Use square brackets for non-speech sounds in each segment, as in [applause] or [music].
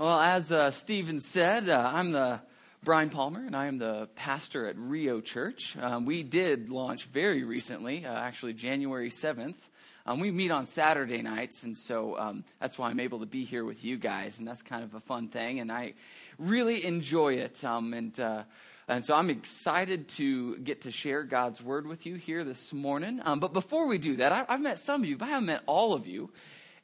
Well, as uh, Stephen said, uh, I'm the Brian Palmer, and I am the pastor at Rio Church. Um, we did launch very recently, uh, actually January 7th. Um, we meet on Saturday nights, and so um, that's why I'm able to be here with you guys, and that's kind of a fun thing, and I really enjoy it. Um, and uh, and so I'm excited to get to share God's word with you here this morning. Um, but before we do that, I, I've met some of you, but I haven't met all of you.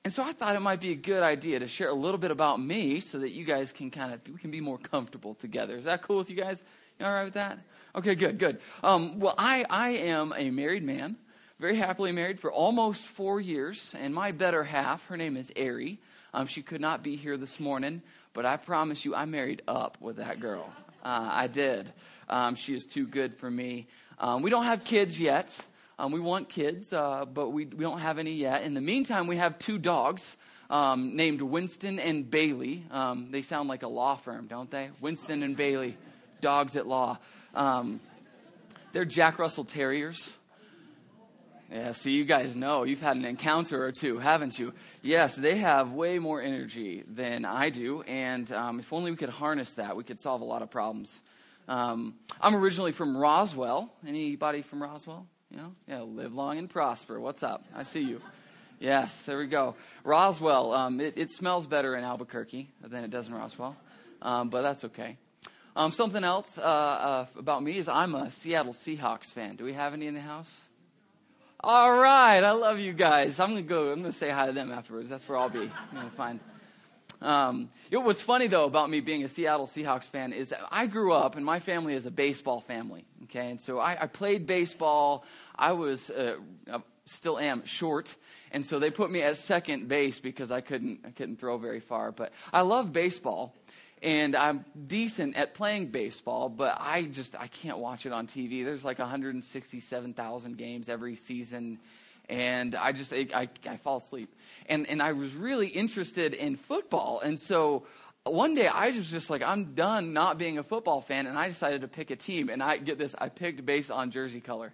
And so I thought it might be a good idea to share a little bit about me so that you guys can kind of, we can be more comfortable together. Is that cool with you guys? You all right with that? Okay, good, good. Um, well, I, I am a married man, very happily married for almost four years. And my better half, her name is Ari. Um, she could not be here this morning, but I promise you, I married up with that girl. Uh, I did. Um, she is too good for me. Um, we don't have kids yet. Um, we want kids, uh, but we, we don't have any yet. In the meantime, we have two dogs um, named Winston and Bailey. Um, they sound like a law firm, don't they? Winston and Bailey, dogs at law. Um, they're Jack Russell Terriers. Yeah, see, you guys know. You've had an encounter or two, haven't you? Yes, they have way more energy than I do, and um, if only we could harness that, we could solve a lot of problems. Um, I'm originally from Roswell. Anybody from Roswell? Know, yeah, live long and prosper. What's up? I see you. Yes, there we go. Roswell, um, it, it, smells better in Albuquerque than it does in Roswell, um, but that's okay. Um, something else uh, uh, about me is I'm a Seattle Seahawks fan. Do we have any in the house? All right, I love you guys. I'm gonna go. I'm gonna say hi to them afterwards. That's where I'll be. You know, fine. Um, you know, what's funny though about me being a Seattle Seahawks fan is I grew up and my family is a baseball family. Okay, and so I, I played baseball. I was uh, still am short, and so they put me at second base because I couldn't I couldn't throw very far. But I love baseball, and I'm decent at playing baseball. But I just I can't watch it on TV. There's like 167,000 games every season and I just I, I, I, fall asleep. And and I was really interested in football, and so one day I was just like I'm done not being a football fan, and I decided to pick a team. And I get this, I picked based on jersey color.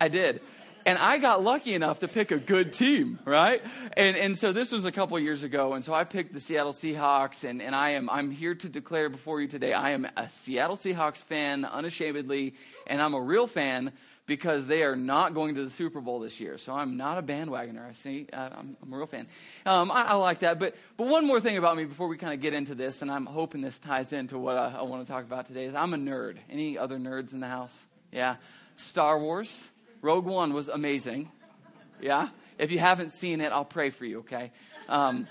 I did. And I got lucky enough to pick a good team, right? And, and so this was a couple years ago. And so I picked the Seattle Seahawks. And, and I am, I'm here to declare before you today, I am a Seattle Seahawks fan unashamedly. And I'm a real fan because they are not going to the Super Bowl this year. So I'm not a bandwagoner. I see, I'm, I'm a real fan. Um, I, I, like that. But but one more thing about me before we kind of get into this, and I'm hoping this ties into what I, I want to talk about today, is I'm a nerd. Any other nerds in the house? Yeah, Star Wars. Rogue One was amazing. Yeah. If you haven't seen it, I'll pray for you. Okay. Um,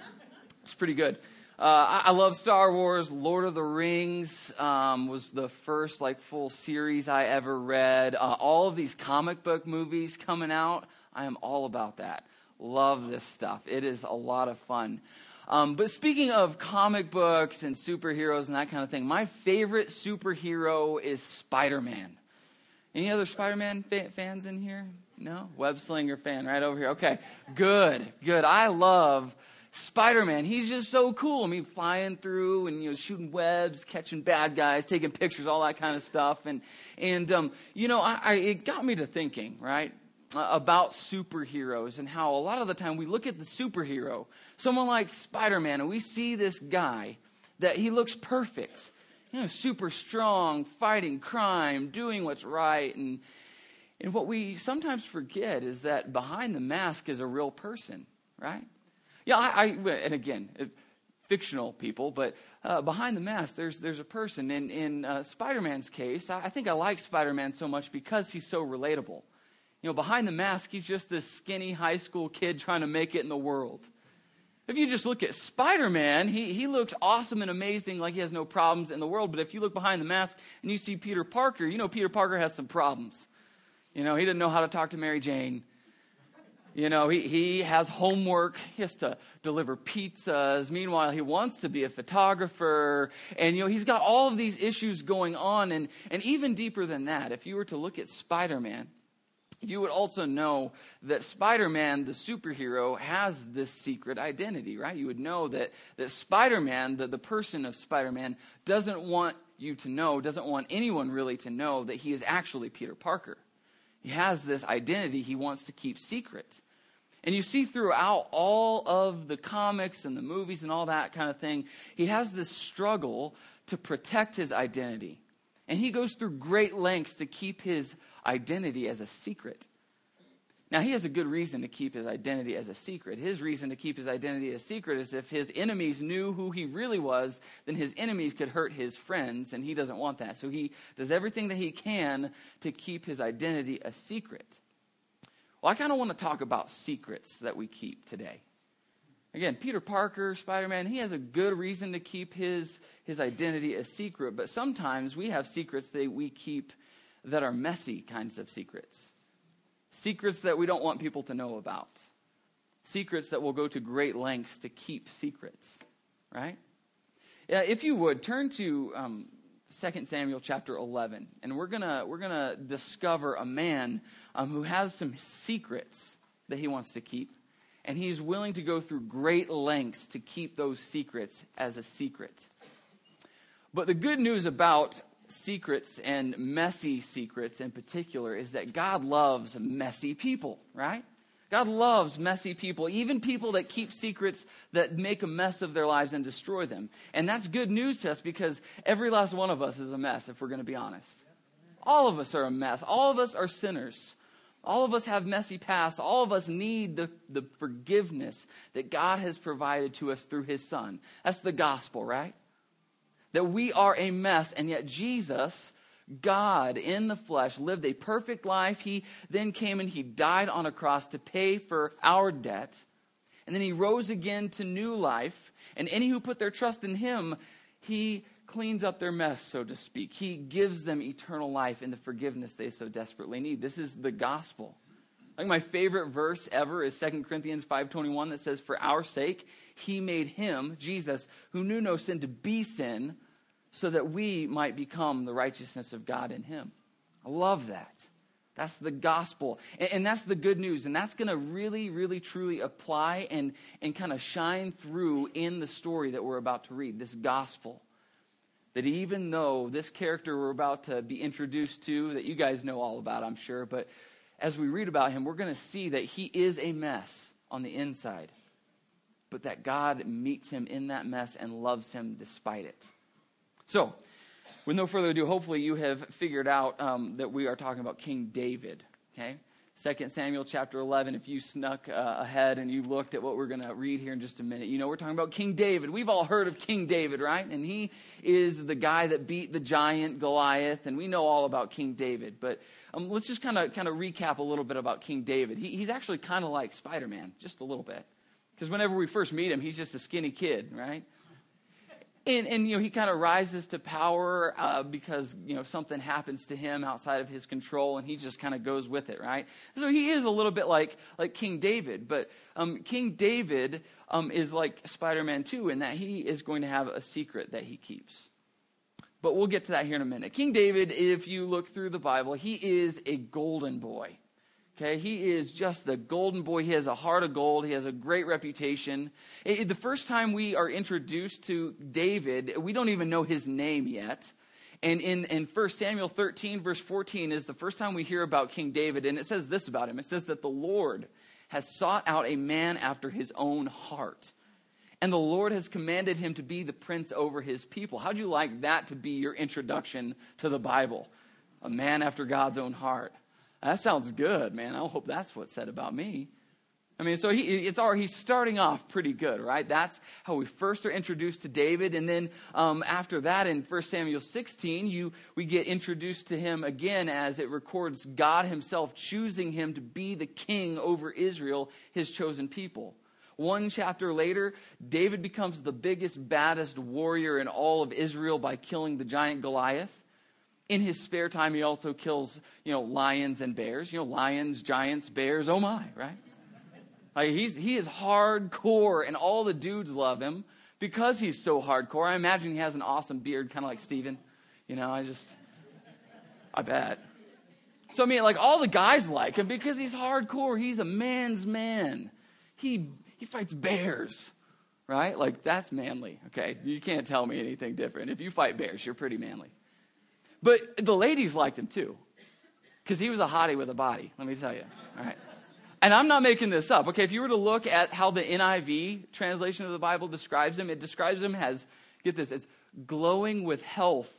it's pretty good. Uh, I, I, love Star Wars. Lord of the Rings um, was the first like full series I ever read. Uh, all of these comic book movies coming out, I am all about that. Love this stuff. It is a lot of fun. Um, but speaking of comic books and superheroes and that kind of thing, my favorite superhero is Spider Man. Any other Spider Man fa- fans in here? No? Web Slinger fan right over here. Okay, good, good. I love Spider-Man, he's just so cool. I mean, flying through and you know, shooting webs, catching bad guys, taking pictures, all that kind of stuff. And and um, you know, I, I, it got me to thinking, right, about superheroes and how a lot of the time we look at the superhero, someone like Spider-Man, and we see this guy that he looks perfect, you know, super strong, fighting crime, doing what's right, and and what we sometimes forget is that behind the mask is a real person, right? Yeah, I, I and again, fictional people, but uh, behind the mask, there's there's a person. In in uh, Spider-Man's case, I, I think I like Spider-Man so much because he's so relatable. You know, behind the mask, he's just this skinny high school kid trying to make it in the world. If you just look at Spider Man, he, he looks awesome and amazing, like he has no problems in the world. But if you look behind the mask and you see Peter Parker, you know Peter Parker has some problems. You know, he didn't know how to talk to Mary Jane. You know, he, he has homework. He has to deliver pizzas. Meanwhile, he wants to be a photographer. And, you know, he's got all of these issues going on. And, and even deeper than that, if you were to look at Spider Man, you would also know that Spider Man, the superhero, has this secret identity, right? You would know that, that Spider Man, the, the person of Spider Man, doesn't want you to know, doesn't want anyone really to know that he is actually Peter Parker. He has this identity he wants to keep secret. And you see throughout all of the comics and the movies and all that kind of thing, he has this struggle to protect his identity. And he goes through great lengths to keep his identity as a secret. Now, he has a good reason to keep his identity as a secret. His reason to keep his identity a secret is if his enemies knew who he really was, then his enemies could hurt his friends, and he doesn't want that. So he does everything that he can to keep his identity a secret. Well, I kind of want to talk about secrets that we keep today. Again, Peter Parker, Spider Man, he has a good reason to keep his, his identity a secret, but sometimes we have secrets that we keep that are messy kinds of secrets. Secrets that we don't want people to know about. Secrets that will go to great lengths to keep secrets, right? Yeah, if you would, turn to um, 2 Samuel chapter 11, and we're going to we're gonna discover a man um, who has some secrets that he wants to keep. And he's willing to go through great lengths to keep those secrets as a secret. But the good news about secrets and messy secrets in particular is that God loves messy people, right? God loves messy people, even people that keep secrets that make a mess of their lives and destroy them. And that's good news to us because every last one of us is a mess, if we're going to be honest. All of us are a mess. All of us are sinners. All of us have messy pasts. All of us need the, the forgiveness that God has provided to us through his son. That's the gospel, right? That we are a mess, and yet Jesus, God in the flesh, lived a perfect life. He then came and he died on a cross to pay for our debt. And then he rose again to new life. And any who put their trust in him, he cleans up their mess, so to speak. He gives them eternal life and the forgiveness they so desperately need. This is the gospel. Think my favorite verse ever is 2 Corinthians 5:21 that says for our sake he made him Jesus who knew no sin to be sin so that we might become the righteousness of God in him. I love that. That's the gospel. And, and that's the good news. And that's going to really, really, truly apply and, and kind of shine through in the story that we're about to read this gospel. That even though this character we're about to be introduced to, that you guys know all about, I'm sure, but as we read about him, we're going to see that he is a mess on the inside, but that God meets him in that mess and loves him despite it. So, with no further ado, hopefully you have figured out um, that we are talking about King David. Okay? 2 Samuel chapter 11, if you snuck uh, ahead and you looked at what we're going to read here in just a minute, you know we're talking about King David. We've all heard of King David, right? And he is the guy that beat the giant Goliath, and we know all about King David. But um, let's just kind of kind of recap a little bit about King David. He, he's actually kind of like Spider Man, just a little bit. Because whenever we first meet him, he's just a skinny kid, right? And, and, you know, he kind of rises to power uh, because, you know, something happens to him outside of his control and he just kind of goes with it, right? So he is a little bit like, like King David. But um, King David um, is like Spider Man 2 in that he is going to have a secret that he keeps. But we'll get to that here in a minute. King David, if you look through the Bible, he is a golden boy. Okay, he is just the golden boy. He has a heart of gold. He has a great reputation. It, the first time we are introduced to David, we don't even know his name yet. And in, in 1 Samuel 13, verse 14, is the first time we hear about King David. And it says this about him it says that the Lord has sought out a man after his own heart. And the Lord has commanded him to be the prince over his people. How'd you like that to be your introduction to the Bible? A man after God's own heart. That sounds good, man. I hope that's what's said about me. I mean, so he, it's our, he's starting off pretty good, right? That's how we first are introduced to David. And then um, after that, in 1 Samuel 16, you, we get introduced to him again as it records God himself choosing him to be the king over Israel, his chosen people. One chapter later, David becomes the biggest, baddest warrior in all of Israel by killing the giant Goliath in his spare time, he also kills, you know, lions and bears. You know, lions, giants, bears. Oh my, right? Like he's he is hardcore, and all the dudes love him because he's so hardcore. I imagine he has an awesome beard, kind of like Steven. You know, I just, I bet. So I mean, like all the guys like him because he's hardcore. He's a man's man. He he fights bears, right? Like that's manly. Okay, you can't tell me anything different. If you fight bears, you're pretty manly. But the ladies liked him too, because he was a hottie with a body, let me tell you. All right. and I'm not making this up. Okay, if you were to look at how the NIV translation of the Bible describes him, it describes him as, get this, as glowing with health,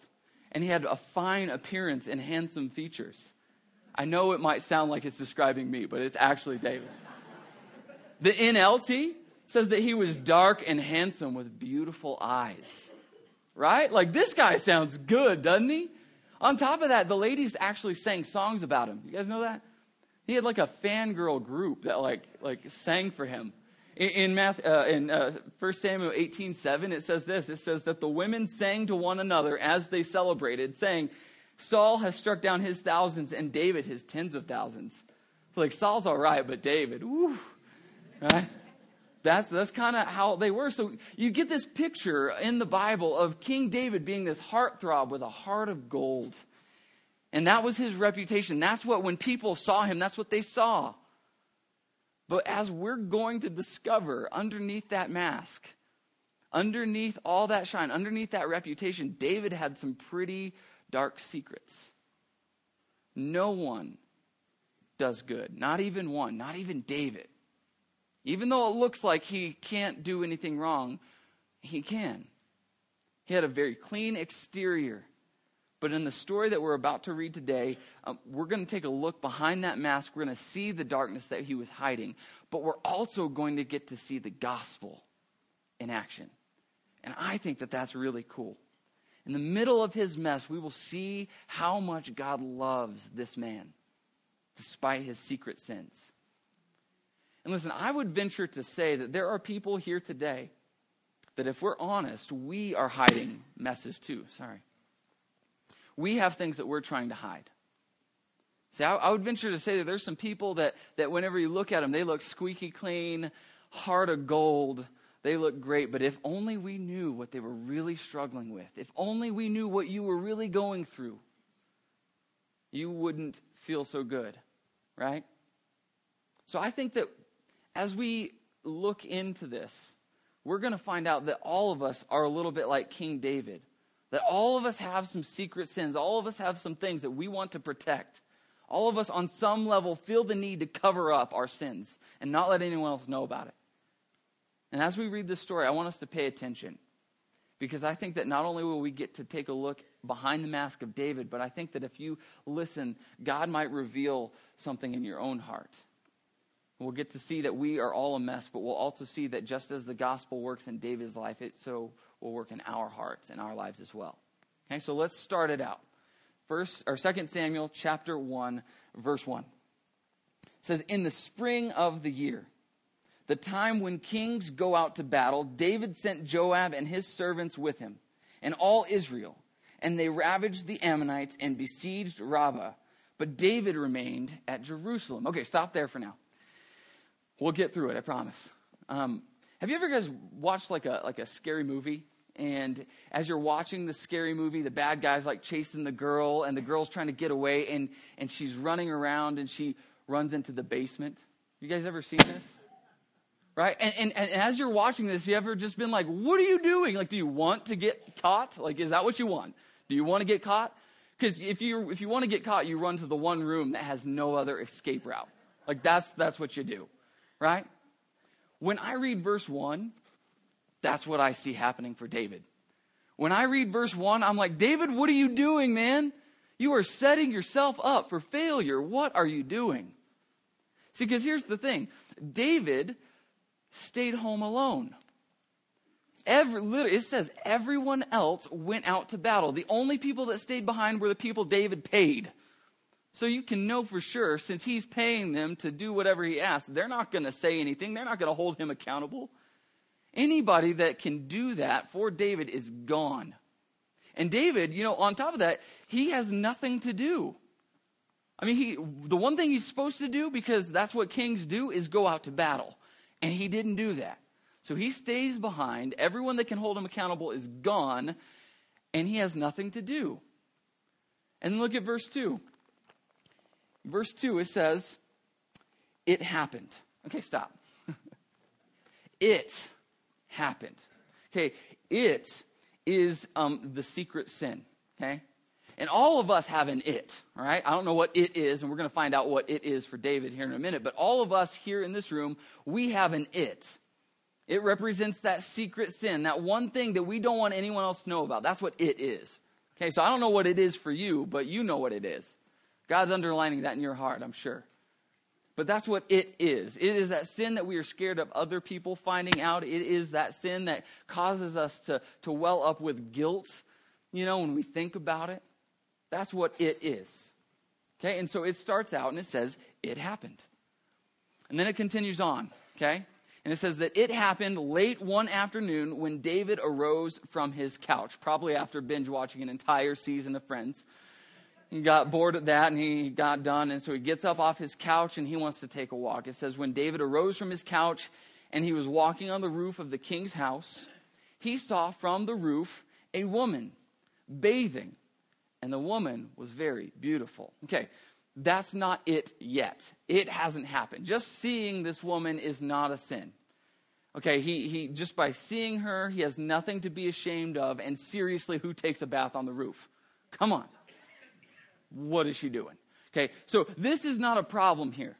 and he had a fine appearance and handsome features. I know it might sound like it's describing me, but it's actually David. The NLT says that he was dark and handsome with beautiful eyes. Right? Like this guy sounds good, doesn't he? On top of that, the ladies actually sang songs about him. You guys know that? He had like a fangirl group that like like sang for him. In, in, Math, uh, in uh, 1 Samuel 18 7, it says this it says that the women sang to one another as they celebrated, saying, Saul has struck down his thousands and David his tens of thousands. So like Saul's all right, but David, woo, right? That's, that's kind of how they were. So you get this picture in the Bible of King David being this heartthrob with a heart of gold. And that was his reputation. That's what, when people saw him, that's what they saw. But as we're going to discover underneath that mask, underneath all that shine, underneath that reputation, David had some pretty dark secrets. No one does good, not even one, not even David. Even though it looks like he can't do anything wrong, he can. He had a very clean exterior. But in the story that we're about to read today, um, we're going to take a look behind that mask. We're going to see the darkness that he was hiding. But we're also going to get to see the gospel in action. And I think that that's really cool. In the middle of his mess, we will see how much God loves this man, despite his secret sins. And listen, I would venture to say that there are people here today that, if we're honest, we are hiding messes too. Sorry. We have things that we're trying to hide. See, I, I would venture to say that there's some people that, that whenever you look at them, they look squeaky clean, heart of gold, they look great, but if only we knew what they were really struggling with, if only we knew what you were really going through, you wouldn't feel so good, right? So I think that as we look into this, we're going to find out that all of us are a little bit like King David. That all of us have some secret sins. All of us have some things that we want to protect. All of us, on some level, feel the need to cover up our sins and not let anyone else know about it. And as we read this story, I want us to pay attention because I think that not only will we get to take a look behind the mask of David, but I think that if you listen, God might reveal something in your own heart. We'll get to see that we are all a mess, but we'll also see that just as the gospel works in David's life, it so will work in our hearts and our lives as well. Okay, so let's start it out. First or Second Samuel chapter 1, verse 1. It says, In the spring of the year, the time when kings go out to battle, David sent Joab and his servants with him, and all Israel, and they ravaged the Ammonites and besieged Rabbah. But David remained at Jerusalem. Okay, stop there for now. We'll get through it, I promise. Um, have you ever guys watched like a like a scary movie? And as you're watching the scary movie, the bad guy's like chasing the girl, and the girl's trying to get away, and and she's running around, and she runs into the basement. You guys ever seen this? right? And, and, and as you're watching this, you ever just been like, what are you doing? Like, do you want to get caught? Like, is that what you want? Do you want to get caught? Because if you if you want to get caught, you run to the one room that has no other escape route. Like that's that's what you do, right? When I read verse one, that's what I see happening for David. When I read verse one, I'm like, David, what are you doing, man? You are setting yourself up for failure. What are you doing? See, because here's the thing David stayed home alone. Every, literally, it says everyone else went out to battle. The only people that stayed behind were the people David paid. So you can know for sure, since he's paying them to do whatever he asks, they're not going to say anything. They're not going to hold him accountable. Anybody that can do that for David is gone. And David, you know, on top of that, he has nothing to do. I mean, he, the one thing he's supposed to do, because that's what kings do, is go out to battle. And he didn't do that. So he stays behind. Everyone that can hold him accountable is gone, and he has nothing to do. And look at verse 2. Verse 2, it says, It happened. Okay, stop. [laughs] it happened. Okay, it is um, the secret sin. Okay? And all of us have an it, all right? I don't know what it is, and we're going to find out what it is for David here in a minute. But all of us here in this room, we have an it. It represents that secret sin, that one thing that we don't want anyone else to know about. That's what it is. Okay, so I don't know what it is for you, but you know what it is. God's underlining that in your heart, I'm sure. But that's what it is. It is that sin that we are scared of other people finding out. It is that sin that causes us to, to well up with guilt, you know, when we think about it. That's what it is. Okay, and so it starts out and it says, it happened. And then it continues on, okay? And it says that it happened late one afternoon when David arose from his couch, probably after binge watching an entire season of Friends. He got bored of that and he got done. And so he gets up off his couch and he wants to take a walk. It says, When David arose from his couch and he was walking on the roof of the king's house, he saw from the roof a woman bathing. And the woman was very beautiful. Okay, that's not it yet. It hasn't happened. Just seeing this woman is not a sin. Okay, he, he just by seeing her, he has nothing to be ashamed of. And seriously, who takes a bath on the roof? Come on. What is she doing? Okay, so this is not a problem here.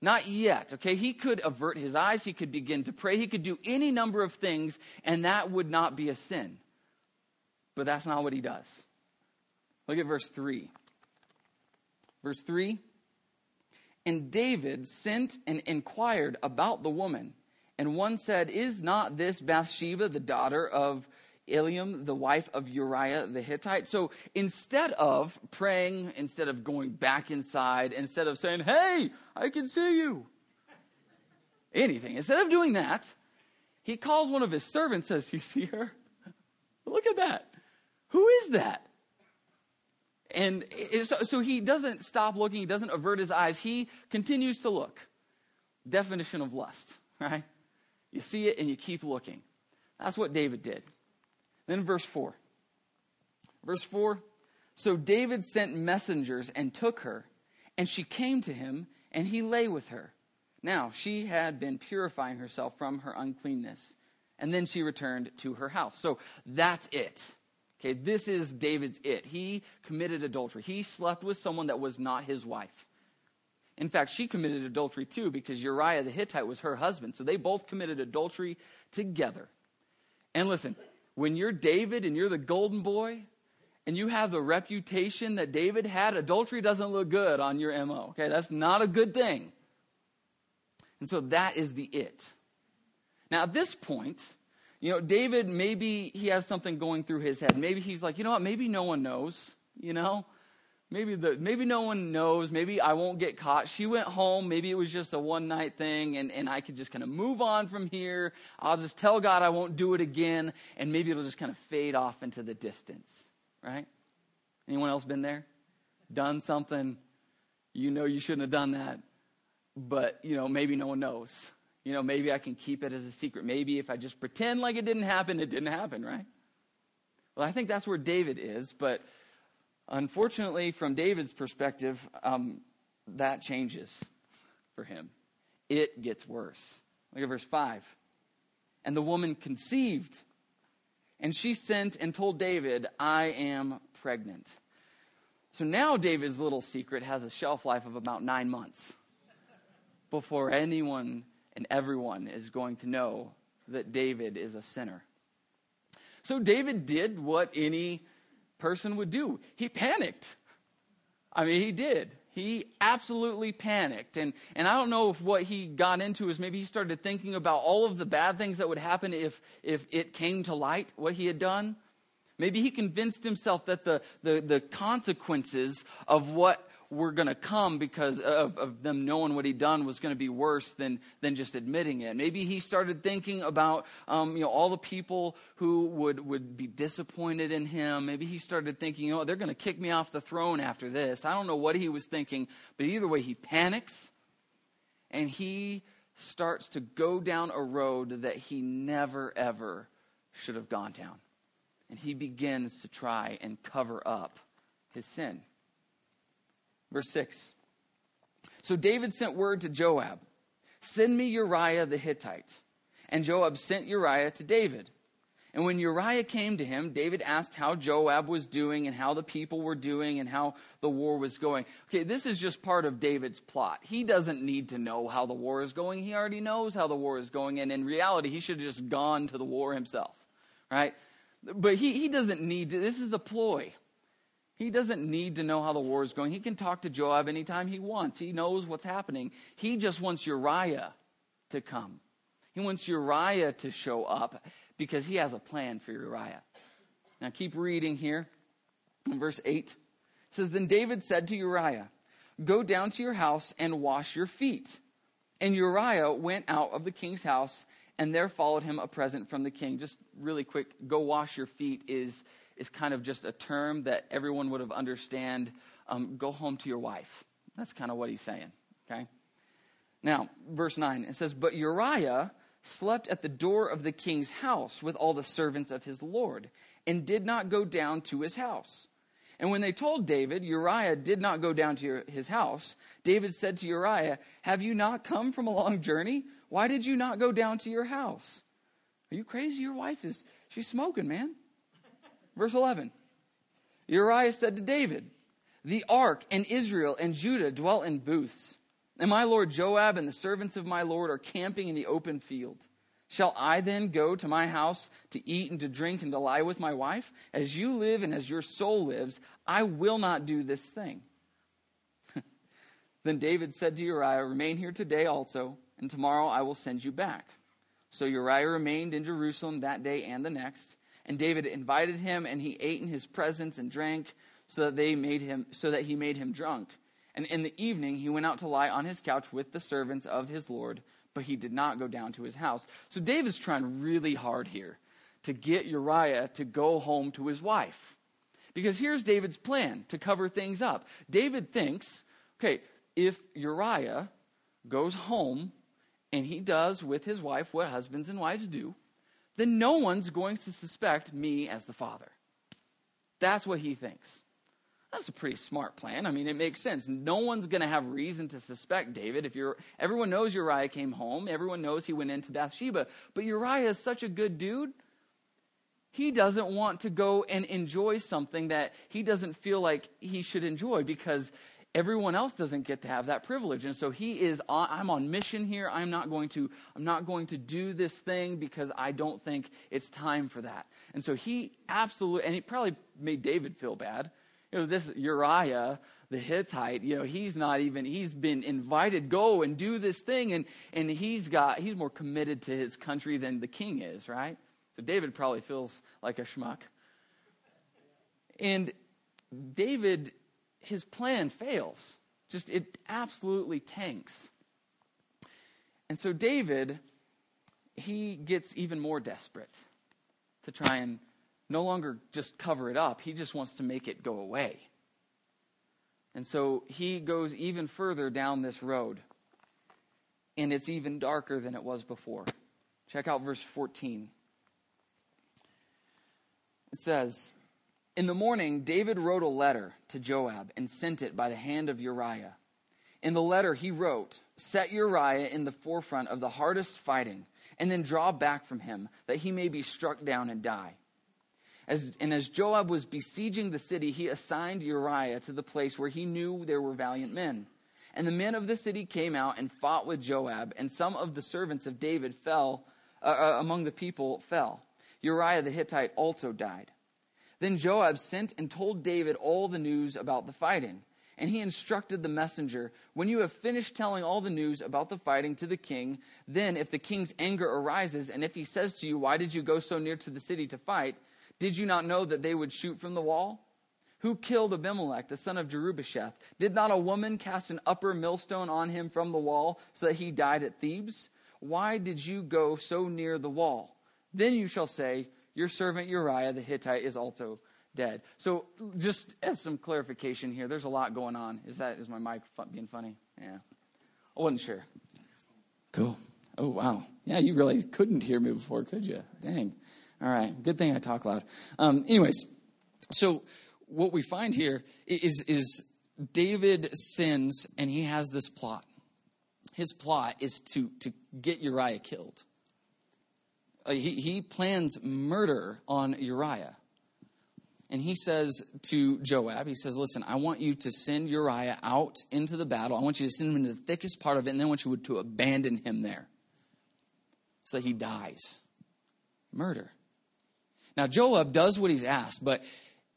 Not yet. Okay, he could avert his eyes, he could begin to pray, he could do any number of things, and that would not be a sin. But that's not what he does. Look at verse 3. Verse 3 And David sent and inquired about the woman. And one said, Is not this Bathsheba the daughter of Eliam, the wife of Uriah the Hittite. So instead of praying, instead of going back inside, instead of saying, Hey, I can see you, anything, instead of doing that, he calls one of his servants, says, You see her? Look at that. Who is that? And so, so he doesn't stop looking, he doesn't avert his eyes, he continues to look. Definition of lust, right? You see it and you keep looking. That's what David did. Then verse 4. Verse 4 So David sent messengers and took her, and she came to him, and he lay with her. Now, she had been purifying herself from her uncleanness, and then she returned to her house. So that's it. Okay, this is David's it. He committed adultery. He slept with someone that was not his wife. In fact, she committed adultery too because Uriah the Hittite was her husband. So they both committed adultery together. And listen, when you're David and you're the golden boy and you have the reputation that David had, adultery doesn't look good on your MO. Okay, that's not a good thing. And so that is the it. Now, at this point, you know, David, maybe he has something going through his head. Maybe he's like, you know what, maybe no one knows, you know? Maybe the maybe no one knows. Maybe I won't get caught. She went home. Maybe it was just a one night thing, and, and I could just kind of move on from here. I'll just tell God I won't do it again, and maybe it'll just kind of fade off into the distance. Right? Anyone else been there? Done something you know you shouldn't have done that, but you know maybe no one knows. You know maybe I can keep it as a secret. Maybe if I just pretend like it didn't happen, it didn't happen. Right? Well, I think that's where David is, but Unfortunately, from David's perspective, um, that changes for him. It gets worse. Look at verse 5. And the woman conceived, and she sent and told David, I am pregnant. So now David's little secret has a shelf life of about nine months before anyone and everyone is going to know that David is a sinner. So David did what any person would do. He panicked. I mean, he did. He absolutely panicked. And, and I don't know if what he got into is maybe he started thinking about all of the bad things that would happen if, if it came to light, what he had done. Maybe he convinced himself that the, the, the consequences of what were going to come because of, of them knowing what he'd done was going to be worse than, than just admitting it. Maybe he started thinking about um, you know, all the people who would, would be disappointed in him. Maybe he started thinking, oh, they're going to kick me off the throne after this. I don't know what he was thinking, but either way, he panics and he starts to go down a road that he never, ever should have gone down. And he begins to try and cover up his sin. Verse 6. So David sent word to Joab Send me Uriah the Hittite. And Joab sent Uriah to David. And when Uriah came to him, David asked how Joab was doing and how the people were doing and how the war was going. Okay, this is just part of David's plot. He doesn't need to know how the war is going. He already knows how the war is going. And in reality, he should have just gone to the war himself, right? But he, he doesn't need to. This is a ploy. He doesn't need to know how the war is going. He can talk to Joab anytime he wants. He knows what's happening. He just wants Uriah to come. He wants Uriah to show up because he has a plan for Uriah. Now keep reading here. In verse 8 it says, Then David said to Uriah, Go down to your house and wash your feet. And Uriah went out of the king's house, and there followed him a present from the king. Just really quick, go wash your feet is, is kind of just a term that everyone would have understand. Um, go home to your wife. That's kind of what he's saying. Okay? Now, verse 9, it says, But Uriah slept at the door of the king's house with all the servants of his Lord, and did not go down to his house. And when they told David, Uriah did not go down to his house, David said to Uriah, Have you not come from a long journey? Why did you not go down to your house? Are you crazy? Your wife is, she's smoking, man. Verse 11 Uriah said to David, The ark and Israel and Judah dwell in booths and my lord Joab and the servants of my lord are camping in the open field. Shall I then go to my house to eat and to drink and to lie with my wife? As you live and as your soul lives, I will not do this thing. [laughs] then David said to Uriah, Remain here today also, and tomorrow I will send you back. So Uriah remained in Jerusalem that day and the next. And David invited him, and he ate in his presence and drank, so that they made him so that he made him drunk. And in the evening, he went out to lie on his couch with the servants of his Lord, but he did not go down to his house. So David's trying really hard here to get Uriah to go home to his wife. Because here's David's plan to cover things up. David thinks, okay, if Uriah goes home and he does with his wife what husbands and wives do, then no one's going to suspect me as the father. That's what he thinks. That's a pretty smart plan. I mean, it makes sense. No one's going to have reason to suspect David. If you're, everyone knows Uriah came home. Everyone knows he went into Bathsheba. But Uriah is such a good dude. He doesn't want to go and enjoy something that he doesn't feel like he should enjoy because everyone else doesn't get to have that privilege. And so he is, on, I'm on mission here. I'm not going to, I'm not going to do this thing because I don't think it's time for that. And so he absolutely, and he probably made David feel bad you know, this Uriah, the Hittite, you know, he's not even, he's been invited, go and do this thing. And, and he's got, he's more committed to his country than the king is, right? So David probably feels like a schmuck. And David, his plan fails. Just, it absolutely tanks. And so David, he gets even more desperate to try and no longer just cover it up, he just wants to make it go away. And so he goes even further down this road, and it's even darker than it was before. Check out verse 14. It says, In the morning, David wrote a letter to Joab and sent it by the hand of Uriah. In the letter, he wrote, Set Uriah in the forefront of the hardest fighting, and then draw back from him, that he may be struck down and die. As, and as Joab was besieging the city, he assigned Uriah to the place where he knew there were valiant men. And the men of the city came out and fought with Joab, and some of the servants of David fell, uh, uh, among the people fell. Uriah the Hittite also died. Then Joab sent and told David all the news about the fighting. And he instructed the messenger, When you have finished telling all the news about the fighting to the king, then if the king's anger arises, and if he says to you, Why did you go so near to the city to fight? Did you not know that they would shoot from the wall? Who killed Abimelech, the son of Jerubbesheth? Did not a woman cast an upper millstone on him from the wall so that he died at Thebez? Why did you go so near the wall? Then you shall say, Your servant Uriah the Hittite is also dead. So, just as some clarification here, there's a lot going on. Is that is my mic being funny? Yeah, I wasn't sure. Cool. Oh wow. Yeah, you really couldn't hear me before, could you? Dang. All right. Good thing I talk loud. Um, anyways, so what we find here is, is David sins and he has this plot. His plot is to, to get Uriah killed. Uh, he, he plans murder on Uriah. And he says to Joab, he says, Listen, I want you to send Uriah out into the battle. I want you to send him into the thickest part of it, and then I want you to abandon him there so that he dies. Murder. Now, Joab does what he's asked, but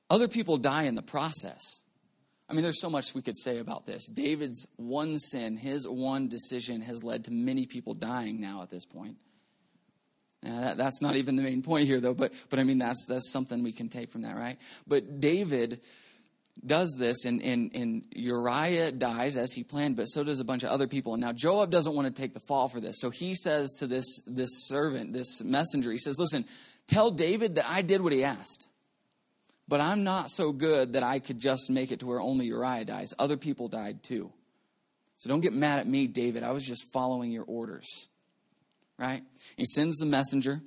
other people die in the process. I mean, there's so much we could say about this. David's one sin, his one decision, has led to many people dying now at this point. That, that's not even the main point here, though. But but I mean, that's that's something we can take from that, right? But David does this, and, and, and Uriah dies as he planned, but so does a bunch of other people. And now Joab doesn't want to take the fall for this, so he says to this this servant, this messenger, he says, "Listen, tell David that I did what he asked." But I'm not so good that I could just make it to where only Uriah dies. Other people died too. So don't get mad at me, David. I was just following your orders right? He sends the messenger.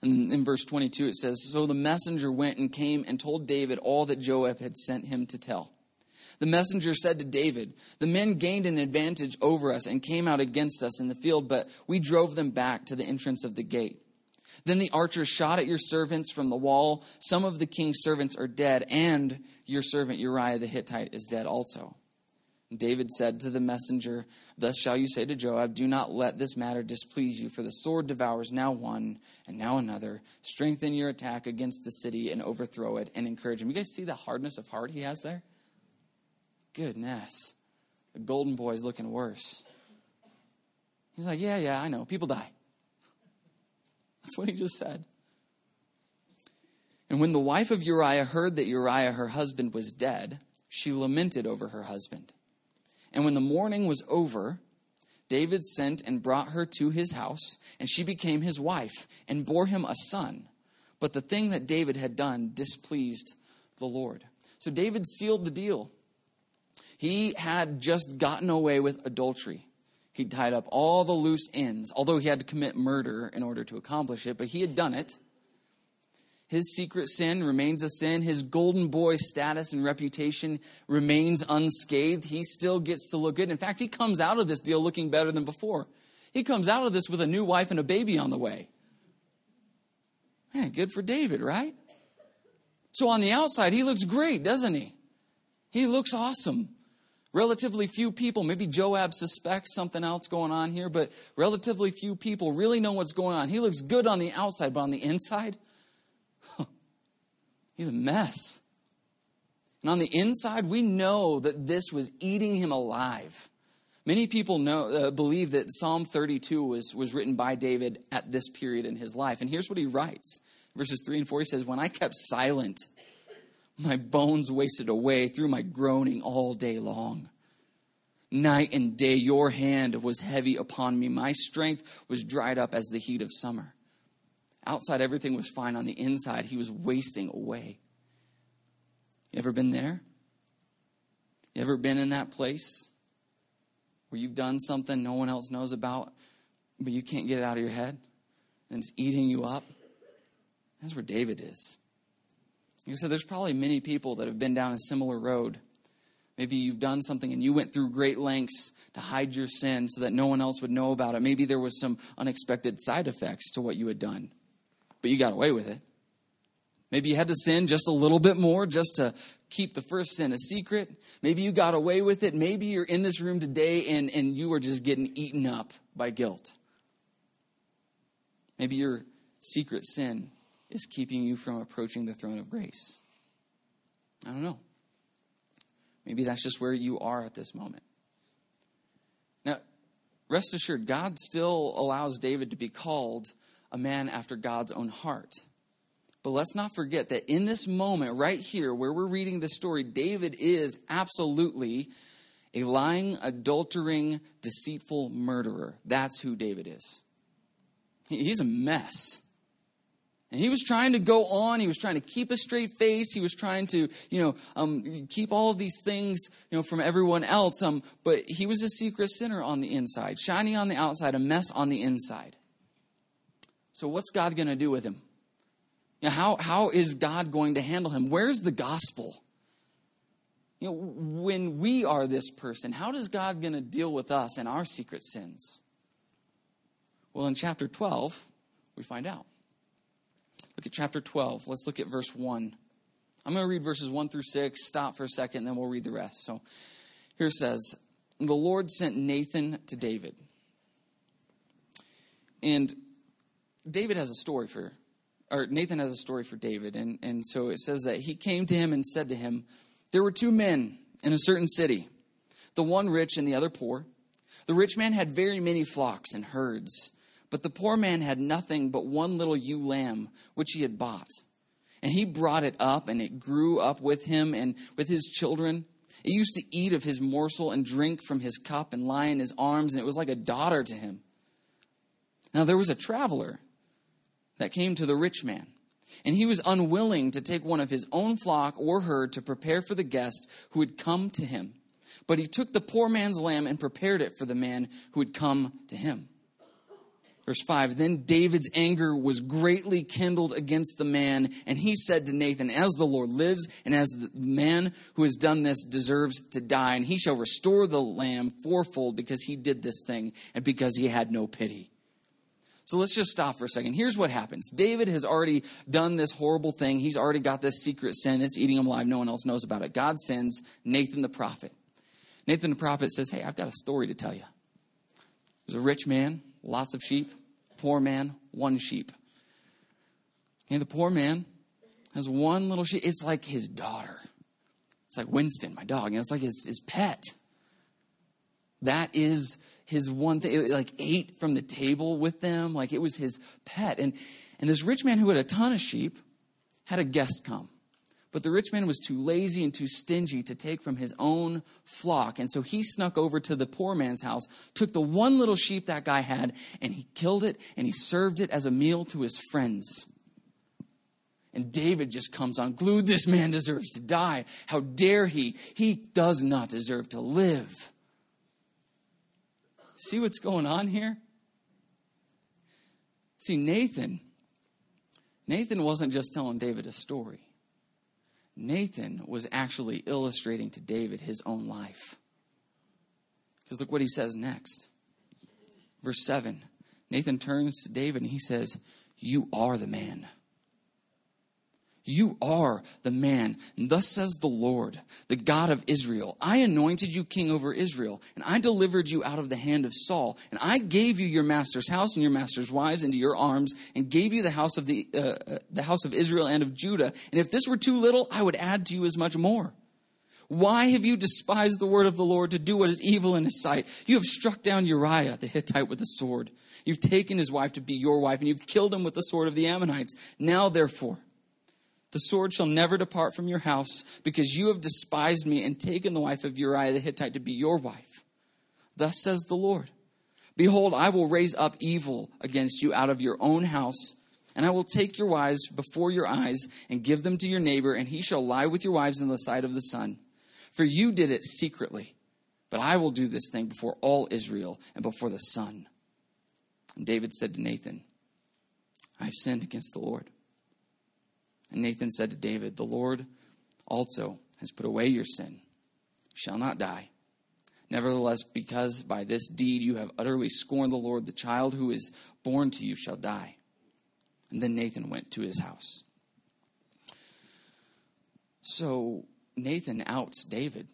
And in verse 22, it says So the messenger went and came and told David all that Joab had sent him to tell. The messenger said to David, The men gained an advantage over us and came out against us in the field, but we drove them back to the entrance of the gate. Then the archers shot at your servants from the wall. Some of the king's servants are dead, and your servant Uriah the Hittite is dead also. David said to the messenger, Thus shall you say to Joab, Do not let this matter displease you, for the sword devours now one and now another. Strengthen your attack against the city and overthrow it and encourage him. You guys see the hardness of heart he has there? Goodness. The golden boy is looking worse. He's like, Yeah, yeah, I know. People die. [laughs] That's what he just said. And when the wife of Uriah heard that Uriah, her husband, was dead, she lamented over her husband. And when the mourning was over, David sent and brought her to his house, and she became his wife and bore him a son. But the thing that David had done displeased the Lord. So David sealed the deal. He had just gotten away with adultery. He tied up all the loose ends, although he had to commit murder in order to accomplish it, but he had done it. His secret sin remains a sin. His golden boy status and reputation remains unscathed. He still gets to look good. In fact, he comes out of this deal looking better than before. He comes out of this with a new wife and a baby on the way. Man, good for David, right? So on the outside, he looks great, doesn't he? He looks awesome. Relatively few people, maybe Joab suspects something else going on here, but relatively few people really know what's going on. He looks good on the outside, but on the inside, He's a mess. And on the inside, we know that this was eating him alive. Many people know, uh, believe that Psalm 32 was, was written by David at this period in his life. And here's what he writes verses 3 and 4 he says, When I kept silent, my bones wasted away through my groaning all day long. Night and day, your hand was heavy upon me. My strength was dried up as the heat of summer. Outside, everything was fine. On the inside, he was wasting away. You ever been there? You ever been in that place where you've done something no one else knows about, but you can't get it out of your head and it's eating you up? That's where David is. Like I said, there's probably many people that have been down a similar road. Maybe you've done something and you went through great lengths to hide your sin so that no one else would know about it. Maybe there was some unexpected side effects to what you had done but you got away with it. Maybe you had to sin just a little bit more just to keep the first sin a secret. Maybe you got away with it. Maybe you're in this room today and, and you are just getting eaten up by guilt. Maybe your secret sin is keeping you from approaching the throne of grace. I don't know. Maybe that's just where you are at this moment. Now, rest assured, God still allows David to be called a man after God's own heart. But let's not forget that in this moment, right here, where we're reading the story, David is absolutely a lying, adultering, deceitful murderer. That's who David is. He's a mess. And he was trying to go on. He was trying to keep a straight face. He was trying to, you know, um, keep all of these things, you know, from everyone else. Um, but he was a secret sinner on the inside, shiny on the outside, a mess on the inside. So, what's God going to do with him? You know, how, how is God going to handle him? Where's the gospel? You know, when we are this person, how is God going to deal with us and our secret sins? Well, in chapter 12, We find out. Look at chapter 12. Let's look at verse 1. I'm going to read verses 1 through 6, stop for a second, and then we'll read the rest. So here it says The Lord sent Nathan to David. And David has a story for, or Nathan has a story for David. And, and so it says that he came to him and said to him, There were two men in a certain city, the one rich and the other poor. The rich man had very many flocks and herds, but the poor man had nothing but one little ewe lamb, which he had bought. And he brought it up, and it grew up with him and with his children. It used to eat of his morsel and drink from his cup and lie in his arms, and it was like a daughter to him. Now there was a traveler that came to the rich man, and he was unwilling to take one of his own flock or herd to prepare for the guest who had come to him. But he took the poor man's lamb and prepared it for the man who had come to him. Verse 5 Then David's anger was greatly kindled against the man, and he said to Nathan, As the Lord lives, and as the man who has done this deserves to die, and he shall restore the lamb fourfold because he did this thing and because he had no pity. So let's just stop for a second. Here's what happens David has already done this horrible thing. He's already got this secret sin. It's eating him alive. No one else knows about it. God sends Nathan the prophet. Nathan the prophet says, Hey, I've got a story to tell you. There's a rich man lots of sheep. Poor man, one sheep. Okay, the poor man has one little sheep. It's like his daughter. It's like Winston, my dog. And it's like his, his pet. That is his one thing. Like ate from the table with them. Like it was his pet. And, and this rich man who had a ton of sheep had a guest come. But the rich man was too lazy and too stingy to take from his own flock. And so he snuck over to the poor man's house, took the one little sheep that guy had, and he killed it and he served it as a meal to his friends. And David just comes on glued. This man deserves to die. How dare he? He does not deserve to live. See what's going on here? See, Nathan, Nathan wasn't just telling David a story. Nathan was actually illustrating to David his own life. Because look what he says next. Verse 7 Nathan turns to David and he says, You are the man. You are the man. And thus says the Lord, the God of Israel I anointed you king over Israel, and I delivered you out of the hand of Saul. And I gave you your master's house and your master's wives into your arms, and gave you the house of, the, uh, uh, the house of Israel and of Judah. And if this were too little, I would add to you as much more. Why have you despised the word of the Lord to do what is evil in his sight? You have struck down Uriah the Hittite with a sword. You've taken his wife to be your wife, and you've killed him with the sword of the Ammonites. Now, therefore, the sword shall never depart from your house, because you have despised me and taken the wife of Uriah the Hittite to be your wife. Thus says the Lord Behold, I will raise up evil against you out of your own house, and I will take your wives before your eyes and give them to your neighbor, and he shall lie with your wives in the sight of the sun. For you did it secretly, but I will do this thing before all Israel and before the sun. And David said to Nathan, I have sinned against the Lord. And Nathan said to David, The Lord also has put away your sin. You shall not die. Nevertheless, because by this deed you have utterly scorned the Lord, the child who is born to you shall die. And then Nathan went to his house. So Nathan outs David.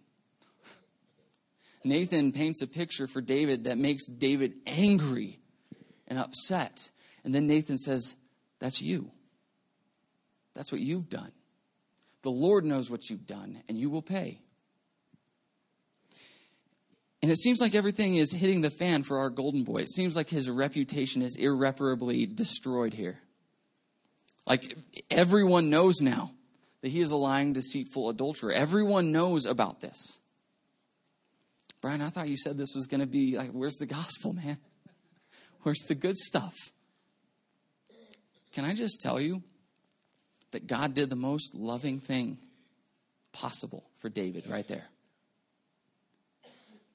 Nathan paints a picture for David that makes David angry and upset. And then Nathan says, That's you. That's what you've done. The Lord knows what you've done, and you will pay. And it seems like everything is hitting the fan for our golden boy. It seems like his reputation is irreparably destroyed here. Like everyone knows now that he is a lying, deceitful adulterer. Everyone knows about this. Brian, I thought you said this was going to be like, where's the gospel, man? [laughs] Where's the good stuff? Can I just tell you? That God did the most loving thing possible for David right there.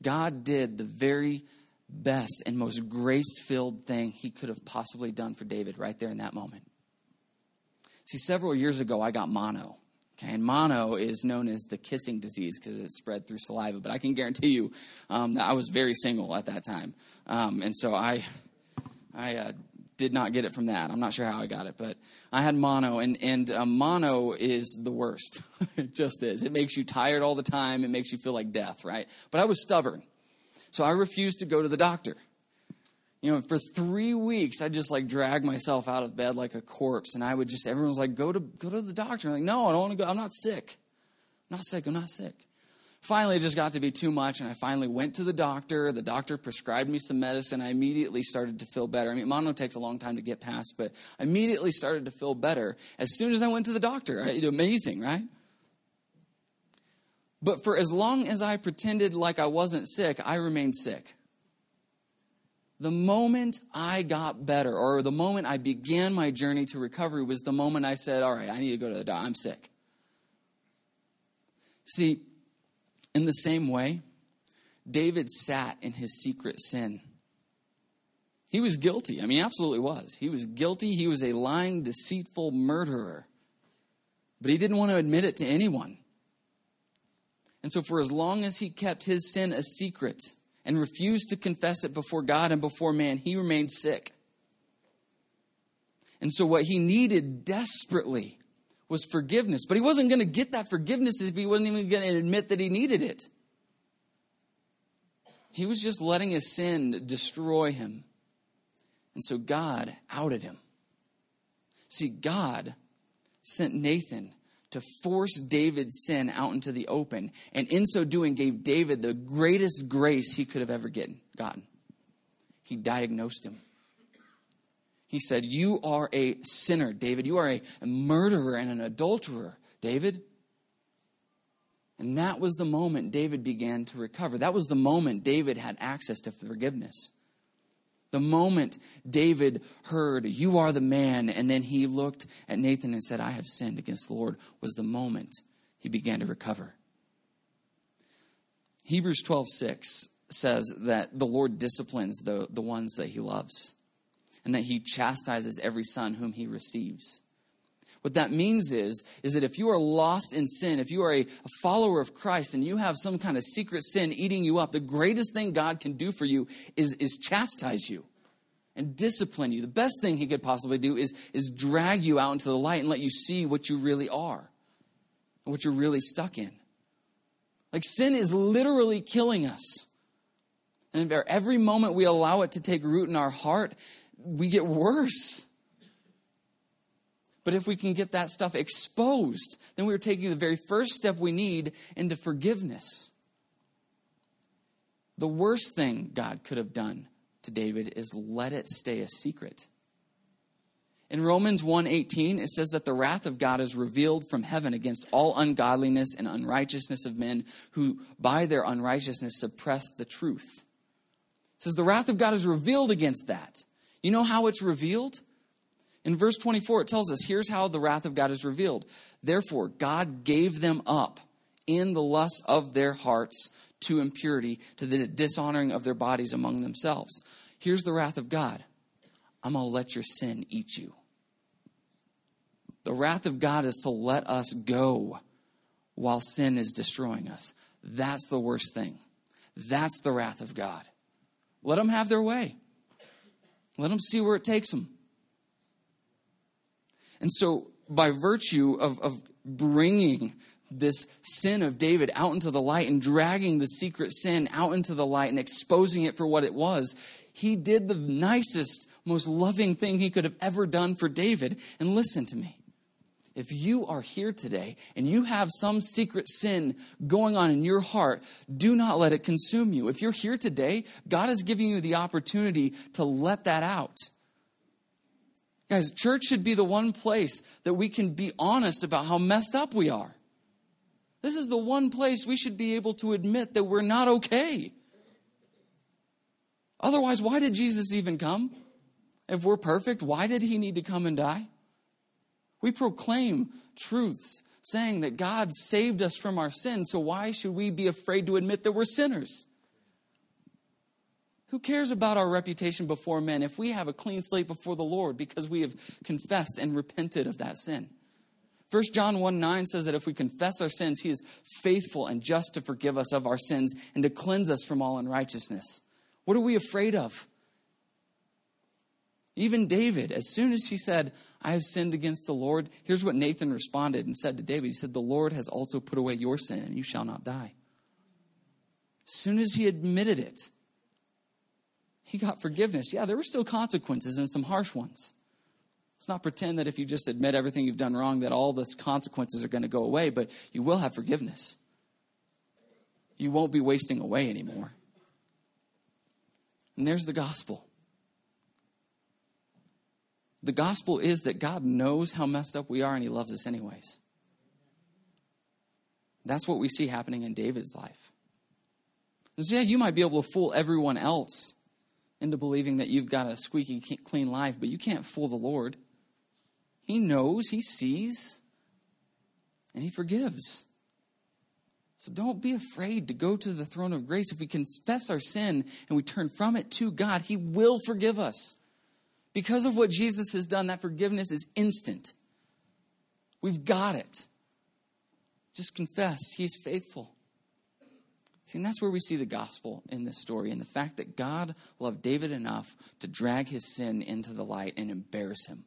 God did the very best and most grace filled thing he could have possibly done for David right there in that moment. See, several years ago, I got mono. Okay, and mono is known as the kissing disease because it's spread through saliva. But I can guarantee you um, that I was very single at that time, um, and so I, I uh, did not get it from that. I'm not sure how I got it, but I had mono, and and uh, mono is the worst. [laughs] it just is. It makes you tired all the time. It makes you feel like death, right? But I was stubborn, so I refused to go to the doctor. You know, for three weeks, I just like drag myself out of bed like a corpse, and I would just everyone was like, "Go to go to the doctor." I'm like, "No, I don't want to go. I'm not sick. I'm not sick. I'm not sick." Finally it just got to be too much and i finally went to the doctor. The doctor prescribed me some medicine. I immediately started to feel better. I mean mono takes a long time to get past but i immediately started to feel better as soon as i went to the doctor. Amazing right? But for as long as i pretended like i wasn't sick i remained sick. The moment i got better or the moment i began my journey to recovery was the moment i said all right i need to go to the doctor i'm sick. See in the same way, David sat in his secret sin. He was guilty. I mean, absolutely was. He was guilty. He was a lying, deceitful murderer. But he didn't want to admit it to anyone. And so, for as long as he kept his sin a secret and refused to confess it before God and before man, he remained sick. And so, what he needed desperately was forgiveness. But he wasn't going to get that forgiveness if he wasn't even going to admit that he needed it. He was just letting his sin destroy him. And so God outed him. See, God sent Nathan to force David's sin out into the open, and in so doing, gave David the greatest grace he could have ever gotten. He diagnosed him. He said, You are a sinner, David. You are a murderer and an adulterer, David. And that was the moment David began to recover. That was the moment David had access to forgiveness. The moment David heard, You are the man, and then he looked at Nathan and said, I have sinned against the Lord, was the moment he began to recover. Hebrews 12 6 says that the Lord disciplines the, the ones that he loves and that he chastises every son whom he receives. What that means is, is that if you are lost in sin, if you are a, a, follower of Christ and you have some kind of secret sin eating you up, the greatest thing God can do for you is, is chastise you and discipline you. The best thing he could possibly do is, is drag you out into the light and let you see what you really are and what you're really stuck in. Like sin is literally killing us. And every moment we allow it to take root in our heart, we get worse. But if we can get that stuff exposed, then we're taking the very first step we need into forgiveness. The worst thing God could have done to David is let it stay a secret. In Romans 1:18 it says that the wrath of God is revealed from heaven against all ungodliness and unrighteousness of men who by their unrighteousness suppress the truth. It says the wrath of God is revealed against that. You know how it's revealed? In verse 24, it tells us here's how the wrath of God is revealed. Therefore, God gave them up in the lust of their hearts to impurity, to the dishonoring of their bodies among themselves. Here's the wrath of God I'm going to let your sin eat you. The wrath of God is to let us go while sin is destroying us. That's the worst thing. That's the wrath of God. Let them have their way. Let them see where it takes them. And so, by virtue of, of bringing this sin of David out into the light and dragging the secret sin out into the light and exposing it for what it was, he did the nicest, most loving thing he could have ever done for David. And listen to me if you are here today and you have some secret sin going on in your heart, do not let it consume you. If you're here today, God is giving you the opportunity to let that out. Guys, church should be the one place that we can be honest about how messed up we are. This is the one place we should be able to admit that we're not okay. Otherwise, why did Jesus even come? If we're perfect, why did he need to come and die? We proclaim truths saying that God saved us from our sins, so why should we be afraid to admit that we're sinners? Who cares about our reputation before men if we have a clean slate before the Lord because we have confessed and repented of that sin? 1 John 1 9 says that if we confess our sins, he is faithful and just to forgive us of our sins and to cleanse us from all unrighteousness. What are we afraid of? Even David, as soon as he said, I have sinned against the Lord, here's what Nathan responded and said to David. He said, The Lord has also put away your sin, and you shall not die. As soon as he admitted it, he got forgiveness. Yeah, there were still consequences and some harsh ones. Let's not pretend that if you just admit everything you've done wrong, that all the consequences are going to go away, but you will have forgiveness. You won't be wasting away anymore. And there's the gospel. The gospel is that God knows how messed up we are and he loves us anyways. That's what we see happening in David's life. So, yeah, you might be able to fool everyone else into believing that you've got a squeaky clean life, but you can't fool the Lord. He knows, He sees, and He forgives. So don't be afraid to go to the throne of grace. If we confess our sin and we turn from it to God, He will forgive us. Because of what Jesus has done, that forgiveness is instant. We've got it. Just confess, He's faithful. See, and that's where we see the gospel in this story and the fact that God loved David enough to drag his sin into the light and embarrass him.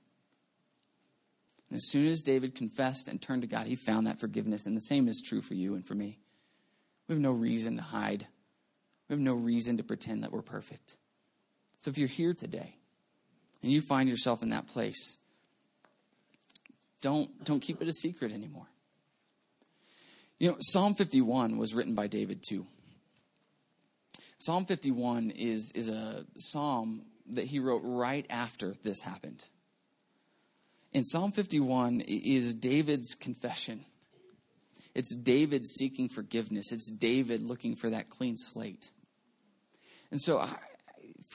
And as soon as David confessed and turned to God, he found that forgiveness. And the same is true for you and for me. We have no reason to hide, we have no reason to pretend that we're perfect. So if you're here today and you find yourself in that place, don't, don't keep it a secret anymore. You know, Psalm 51 was written by David too. Psalm 51 is, is a psalm that he wrote right after this happened. And Psalm 51 is David's confession. It's David seeking forgiveness. It's David looking for that clean slate. And so, I,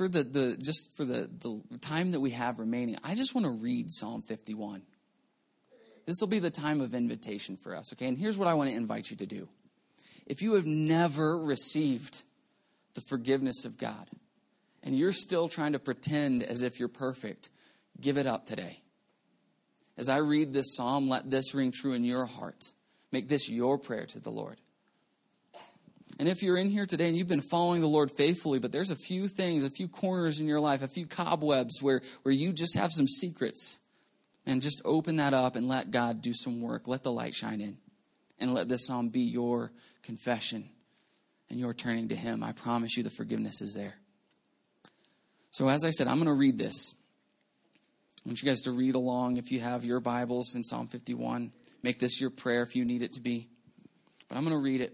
for the, the just for the, the time that we have remaining, I just want to read Psalm 51. This will be the time of invitation for us, okay? And here's what I want to invite you to do. If you have never received the forgiveness of God and you're still trying to pretend as if you're perfect, give it up today. As I read this psalm, let this ring true in your heart. Make this your prayer to the Lord. And if you're in here today and you've been following the Lord faithfully, but there's a few things, a few corners in your life, a few cobwebs where, where you just have some secrets, and just open that up and let God do some work. Let the light shine in. And let this psalm be your confession and your turning to Him. I promise you the forgiveness is there. So, as I said, I'm going to read this. I want you guys to read along if you have your Bibles in Psalm 51. Make this your prayer if you need it to be. But I'm going to read it.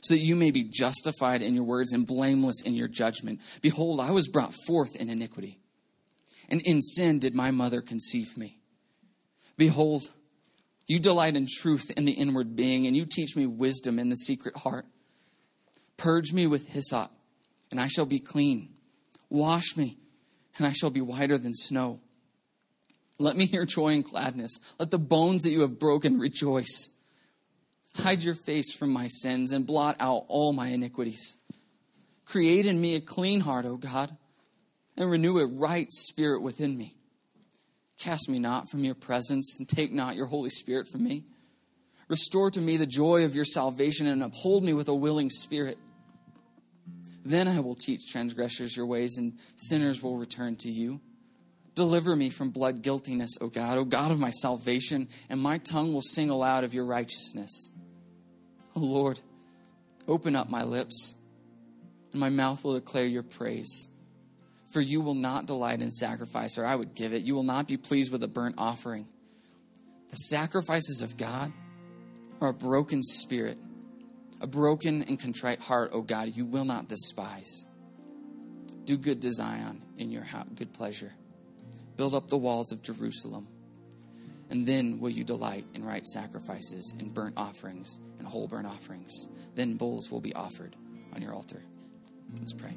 so that you may be justified in your words and blameless in your judgment. Behold, I was brought forth in iniquity, and in sin did my mother conceive me. Behold, you delight in truth in the inward being, and you teach me wisdom in the secret heart. Purge me with hyssop, and I shall be clean. Wash me, and I shall be whiter than snow. Let me hear joy and gladness. Let the bones that you have broken rejoice. Hide your face from my sins and blot out all my iniquities. Create in me a clean heart, O God, and renew a right spirit within me. Cast me not from your presence, and take not your Holy Spirit from me. Restore to me the joy of your salvation, and uphold me with a willing spirit. Then I will teach transgressors your ways, and sinners will return to you. Deliver me from blood guiltiness, O God, O God of my salvation, and my tongue will sing aloud of your righteousness. O Lord, open up my lips, and my mouth will declare your praise. For you will not delight in sacrifice, or I would give it. You will not be pleased with a burnt offering. The sacrifices of God are a broken spirit, a broken and contrite heart, O God, you will not despise. Do good to Zion in your good pleasure. Build up the walls of Jerusalem. And then will you delight in right sacrifices and burnt offerings and whole burnt offerings. Then bulls will be offered on your altar. Let's pray.